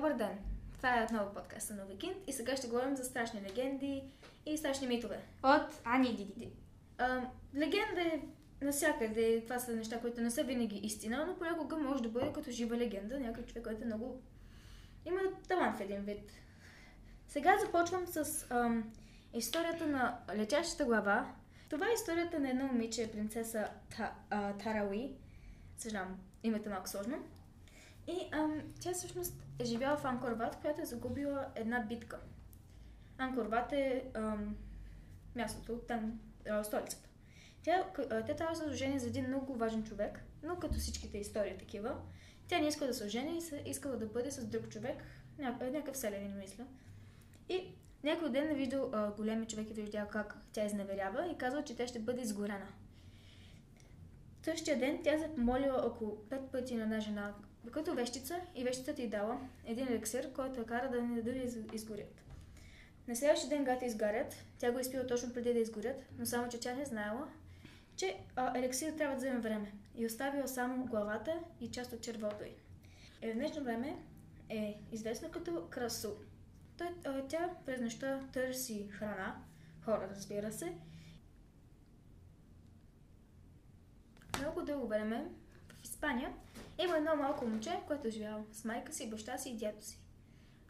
Добър ден! Това е отново подкаста на Викинд и сега ще говорим за страшни легенди и страшни митове. От Ани Диди. А, легенда е навсякъде. Това са неща, които не са винаги истина, но понякога може да бъде като жива легенда. Някой човек, който е много... има талант в един вид. Сега започвам с ам, историята на летящата глава. Това е историята на едно момиче, принцеса Та, а, Тарауи. Съжалявам, името е малко сложно. И ам, тя всъщност е живяла в Анкорват, която е загубила една битка. Анкорват е ам, мястото, там, а, столицата. Тя, а, тя трябва да се ожени за един много важен човек, но като всичките истории такива, тя не иска да се ожени и искала да бъде с друг човек, някакъв, някакъв селянин, мисля. И някой ден е виждал големи човек и виждал как тя изневерява и казва, че тя ще бъде изгорена. Същия ден тя се помолила около пет пъти на една жена, като вещица и вещицата й дала един еликсир, който я кара да не да изгорят. На следващия ден гата изгарят, тя го е изпила точно преди да изгорят, но само, че тя не знаела, че а, трябва да вземе време и оставила само главата и част от червото й. Е, в днешно време е известна като красу. Той, а, тя през нощта търси храна, хора разбира се. Много дълго време в Испания има едно малко момче, което е живяло с майка си, баща си и дядо си.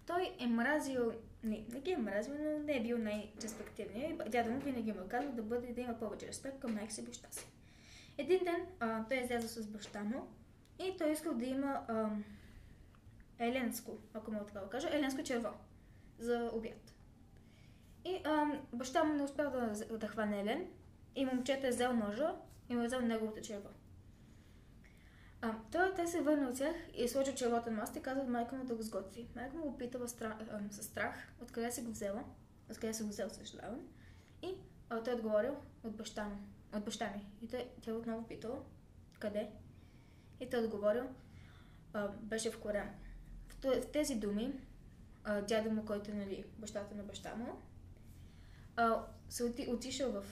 Той е мразил, не, не ги е мразил, но не е бил най-респективният. Дядо му винаги му е казал да бъде да има повече респект към майка си и баща си. Един ден а, той е излязъл с баща му и той искал да има а, еленско, ако мога така да кажа, еленско черво за обяд. И а, баща му не успял да, да хване Елен и момчето е взел ножа и му е взел неговото черво. А, той те се върна от тях и е сложил червото на масата и казва майка му да го сготви. Майка му го пита страх, със страх, откъде си го взела, откъде си го взел, съжалявам. И а, той е отговорил от баща му. От баща ми. И той, тя отново питала, къде? И той е отговорил, а, беше в корем. В, в тези думи, а, дядо му, който е нали, бащата на баща му, а, се оти, отишъл в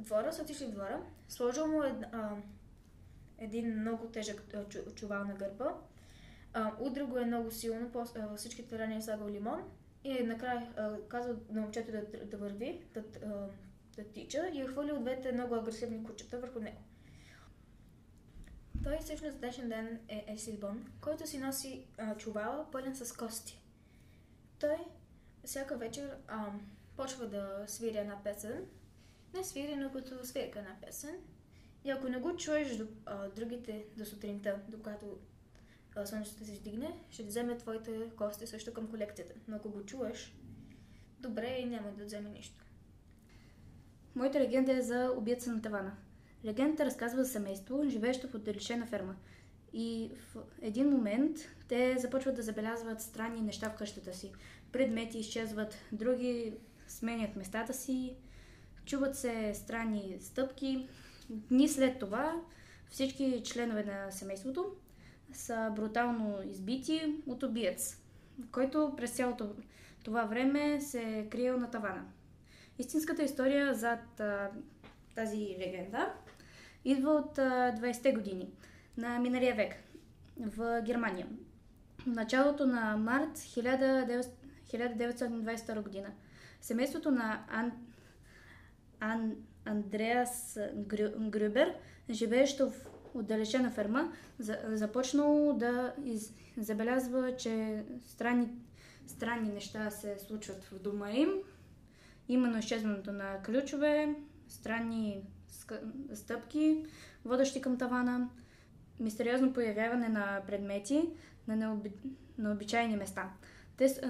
двора, се отишли двора, сложил му една, един много тежък чувал на гърба. А, удра го е много силно, по а, всичките рани е слагал лимон и накрая а, казал на момчето да, да върви, да, а, да тича и е хвърлил двете много агресивни кучета върху него. Той всъщност днешен ден е Есилбон, който си носи а, чувала пълен с кости. Той всяка вечер а, почва да свири една песен. Не свири, но като свирка една песен. И ако не го чуеш до а, другите до сутринта, докато слънцето се издигне, ще вземе твоите кости също към колекцията. Но ако го чуеш, добре и няма да вземе нищо. Моята легенда е за убиеца на тавана. Легендата разказва за семейство, живеещо в отдалечена ферма. И в един момент те започват да забелязват странни неща в къщата си. Предмети изчезват, други сменят местата си, чуват се странни стъпки, Дни след това всички членове на семейството са брутално избити от убиец, който през цялото това време се е криел на тавана. Истинската история зад а, тази легенда идва от а, 20-те години на миналия век в Германия. В началото на март 1922 година семейството на Ан... Ан... Андреас Грюбер, живеещо в отдалечена ферма, започнал да из... забелязва, че странни, странни неща се случват в дома им. Именно изчезването на ключове, странни стъпки, водещи към тавана, мистериозно появяване на предмети на, необи... на обичайни места. Те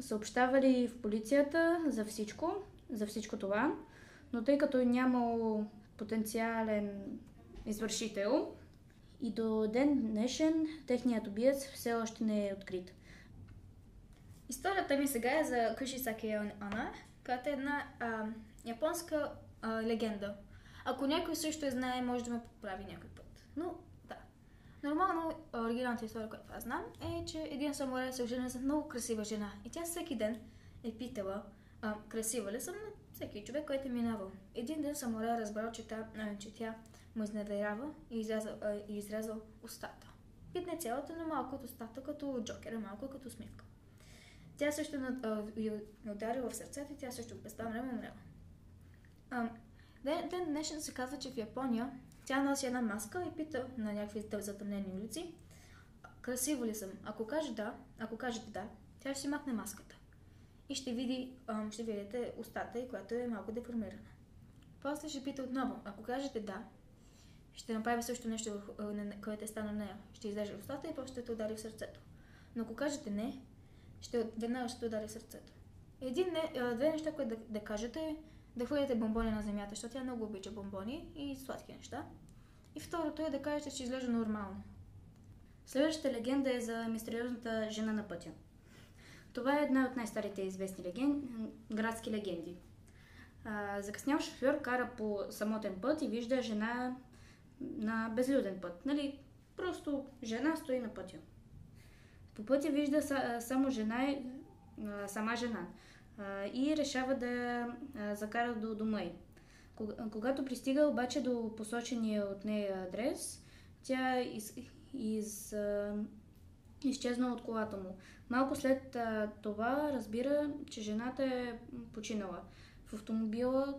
съобщавали в полицията за всичко, за всичко това, но тъй като е нямал потенциален извършител и до ден днешен техният убиец все още не е открит. Историята ми сега е за Куши Саке Ана, която е една а, японска а, легенда. Ако някой също я знае, може да ме поправи някой път. Но, да. Нормално, оригиналната история, която аз знам, е, че един самурай се ожени за много красива жена. И тя всеки ден е питала, а, красива ли съм, всеки човек, който е минавал. Един ден самурай разбрал, че, та, а, че тя му изневерява и изрязал, а, изрязал устата. Вид не цялата, но малко от устата, като Джокера, малко като усмивка. Тя също я удари в сърцето и тя също през това време умрела. Ден, ден днешен се казва, че в Япония тя носи една маска и пита на някакви затъмнени улици, красиво ли съм? Ако каже да, ако кажете да, тя ще си махне маската. И ще, види, ще видите устата и която е малко деформирана. После ще пита отново. Ако кажете да, ще направи също нещо, което е стана на нея. Ще излезе устата и после ще те удари в сърцето. Но ако кажете не, ще, веднага ще те удари в сърцето. Един, не, две неща, които да, да кажете е да хвърляте бомбони на земята, защото тя много обича бомбони и сладки неща. И второто е да кажете, че изглежда нормално. Следващата легенда е за мистериозната жена на пътя. Това е една от най-старите известни леген... градски легенди. закъснял шофьор кара по самотен път и вижда жена на безлюден път. Нали? Просто жена стои на пътя. По пътя вижда са, само жена, сама жена и решава да я закара до дома й. Когато пристига обаче до посочения от нея адрес, тя из, из, изчезна от колата му. Малко след това разбира, че жената е починала в автомобила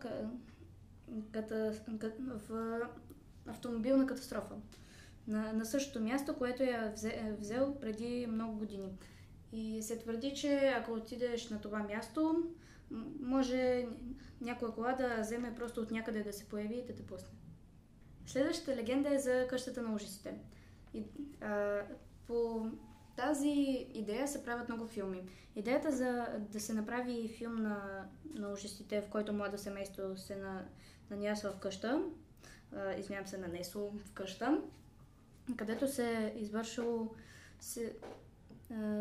ката, в автомобилна катастрофа на, на същото място, което я е взел преди много години. И се твърди, че ако отидеш на това място, може някоя кола да вземе просто от някъде да се появи и да те пусне. Следващата легенда е за къщата на ужасите. И, а, по тази идея се правят много филми. Идеята за да се направи филм на, на ужасите, в който младо семейство се на, нанясва в къща, извинявам се, нанесло в къща, където се извършило се,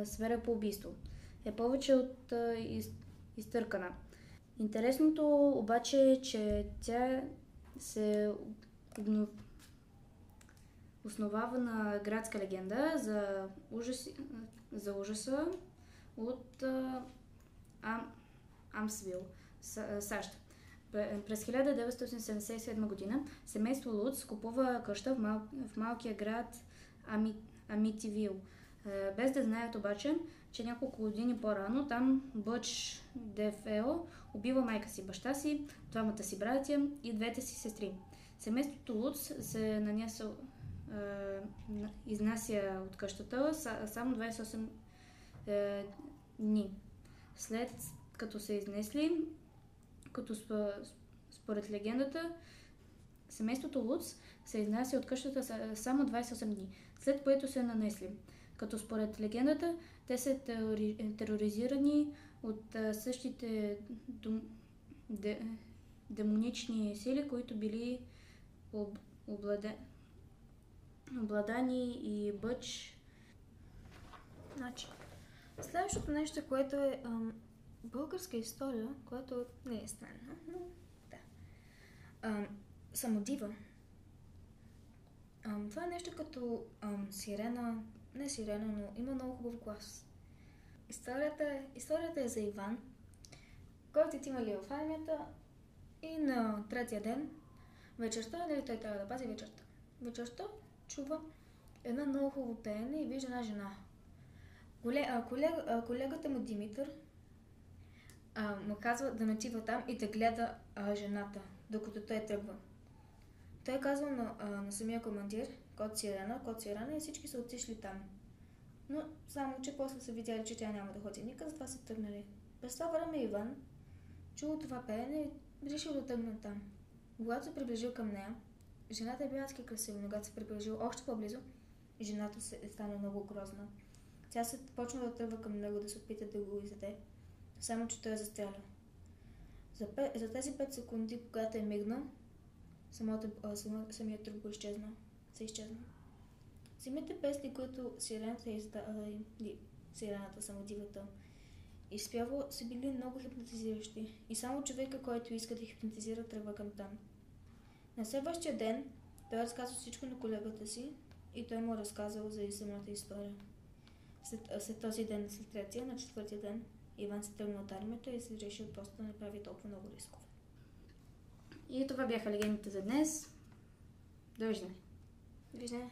сфера по убийство. Е повече от из, изтъркана. Интересното обаче е, че тя се обнов... основава на градска легенда за, ужас, за ужаса от а, Ам, Амсвил, САЩ. През 1977 година семейство Луц купува къща в, мал, в малкия град Ами, Амитивил – е, без да знаят обаче, че няколко години по-рано там Бъч Дефео убива майка си, баща си, двамата си братя и двете си сестри. Семейството Луц се е, изнася от къщата само 28 е, дни. След като се изнесли, като според легендата, семейството Луц се изнася от къщата само 28 дни, след което се нанесли като според легендата те са тероризирани от същите демонични сили, които били об, обладе, обладани и бъч. Значи, следващото нещо, което е ам, българска история, което не е странно, но да. Ам, самодива. Ам, това е нещо като ам, сирена, не сирена, но има много хубав глас. Историята е, историята е за Иван, който отивали в армията и на третия ден, вечерта, нали той трябва да пази вечерта. Вечерта чува една много хубаво пеене и вижда една жена. Колег, колег, колегата му Димитър а, му казва да натива там и да гледа а, жената, докато той тръгва. Той казва на, а, на самия командир, код Сирена, код Сирена и всички са отишли там. Но само, че после са видяли, че тя няма да ходи никъде, затова са тръгнали. През това време Иван чул това пеене и решил да тръгне там. Когато се приближил към нея, жената е била адски красива, но се приближил още по-близо, жената се е станала много грозна. Тя се почна да тръгва към него да се опита да го изяде, само че той е застреля. За, за тези 5 секунди, когато е мигнал, самото, а, самият труп го изчезна са изчезнали. Самите песни, които сирената е издала, сирената, самодивата, изпява, са били много хипнотизиращи. И само човека, който иска да хипнотизира, тръгва към там. На следващия ден той разказва всичко на колегата си и той му е разказал за самата история. След, след този ден, след третия, на четвъртия ден, Иван се тръгна от армията и се решил просто да не прави толкова много рискове. И това бяха легендите за днес. Довиждане! Довиждане!